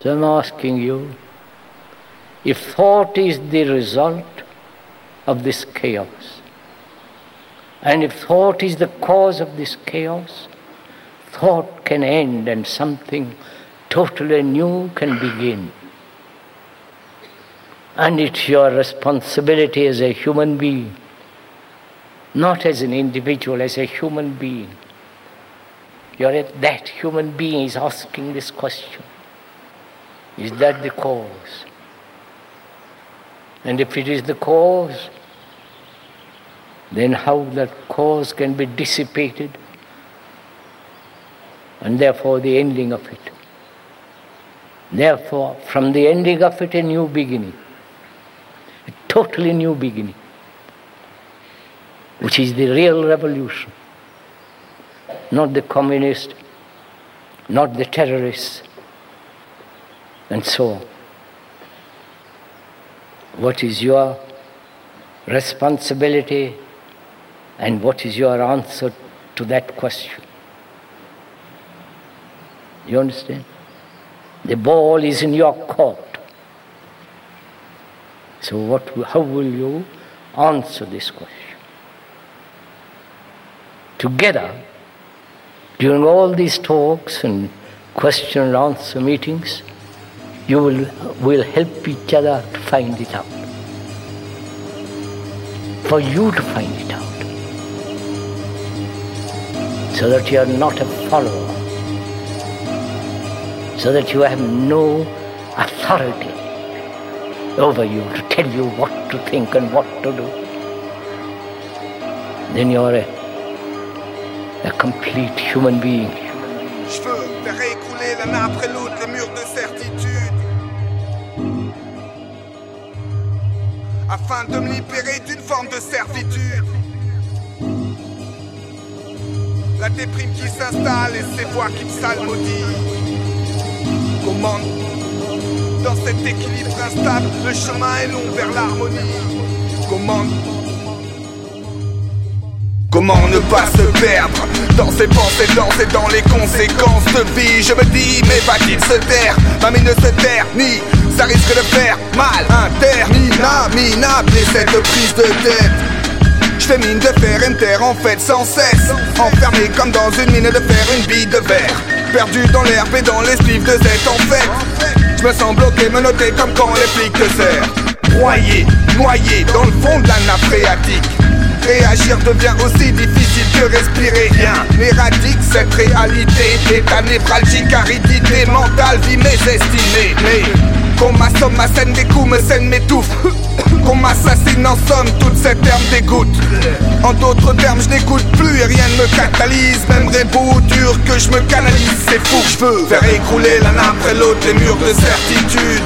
So I'm asking you, if thought is the result of this chaos, and if thought is the cause of this chaos, thought can end and something totally new can begin. And it's your responsibility as a human being, not as an individual, as a human being. You're that human being is asking this question. Is that the cause? And if it is the cause, then how that cause can be dissipated, and therefore the ending of it. Therefore, from the ending of it, a new beginning, a totally new beginning, which is the real revolution, not the communist, not the terrorists, and so. What is your responsibility and what is your answer to that question? You understand? The ball is in your court. So, what, how will you answer this question? Together, during all these talks and question and answer meetings, you will, will help each other to find it out. For you to find it out. So that you are not a follower. So that you have no authority over you to tell you what to think and what to do. Then you are a, a complete human being. Afin de me libérer d'une forme de servitude. La déprime qui s'installe et ces voix qui me salmodient. Commande. Dans cet équilibre instable, le chemin est long vers l'harmonie. Commande. Comment ne pas se perdre dans ses pensées, danser dans les conséquences de vie? Je me dis, mais va-t-il se taire Ma mine ne se terre, ni ça risque de faire mal. Interminable et cette prise de tête. Je mine de faire une terre en fait sans cesse. Enfermé comme dans une mine de fer, une bille de verre. Perdu dans l'herbe et dans les slives de cette en fait Je me sens bloqué, me noter comme quand les flics te serrent. Broyé, noyé dans le fond de la nappe phréatique. Réagir devient aussi difficile que respirer. Rien N'éradique cette réalité. État névralgique, aridité mentale, vie mésestimée qu'on m'assomme, ma scène des coups, me scène m'étouffe. Qu'on m'assassine en somme, toute cette herbe dégoûte En d'autres termes, je n'écoute plus et rien ne me catalyse. Même beau dur que je me canalise, c'est fou. Que je veux Faire écrouler l'un après l'autre les murs de certitude.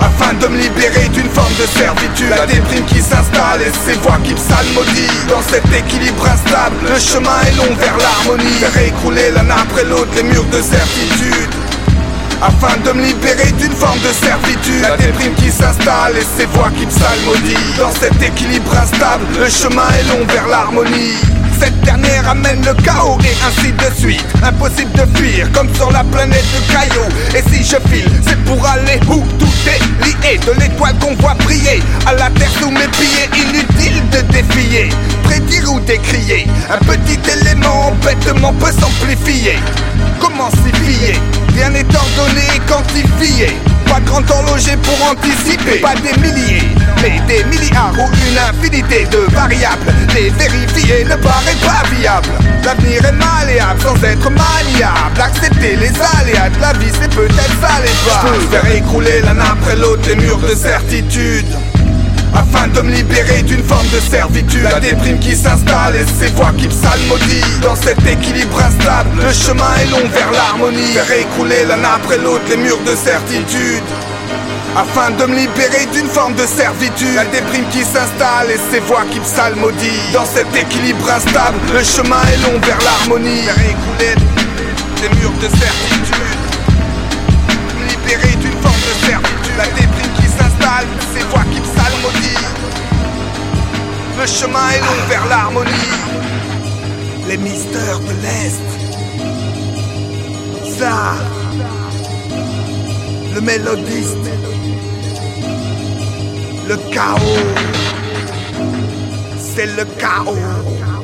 Afin de me libérer d'une forme de servitude. La déprime qui s'installe et ces voix qui me salmodient Dans cet équilibre instable, le chemin est long vers l'harmonie. Faire écrouler l'un après l'autre les murs de certitude afin de me libérer d'une forme de servitude. La déprime qui s'installe et ces voix qui me salmodient Dans cet équilibre instable, le chemin est long vers l'harmonie cette dernière amène le chaos et ainsi de suite. Impossible de fuir comme sur la planète de cailloux Et si je file c'est pour aller où tout est lié. De l'étoile qu'on voit briller à la terre sous mes pieds. Inutile de défier, prédire ou décrier. Un petit élément bêtement peut s'amplifier. Comment s'y fier? Rien n'est ordonné et quantifié pas grand horloger pour anticiper. Pas des milliers, des milliards ou une infinité de variables. Les vérifier ne paraît pas viable. L'avenir est malléable sans être maniable. Accepter les aléas de la vie c'est peut-être ça les pas. Je faire écrouler l'un après l'autre les murs de certitude. Afin de me libérer d'une forme de servitude. La déprime qui s'installe et ces voix qui me salmodient Dans cet équilibre instable, le chemin est long vers l'harmonie. Faire écrouler l'un après l'autre les murs de certitude afin de me libérer d'une forme de servitude. La déprime qui s'installe et ces voix qui me salmodient. Dans cet équilibre instable, le chemin est long vers l'harmonie. Faire des murs de certitude. Me libérer d'une forme de servitude. La déprime qui s'installe, ces voix qui me salmodient. Le chemin est long vers l'harmonie. Les mystères de l'Est. Ça. Le mélodiste, le chaos, c'est le chaos.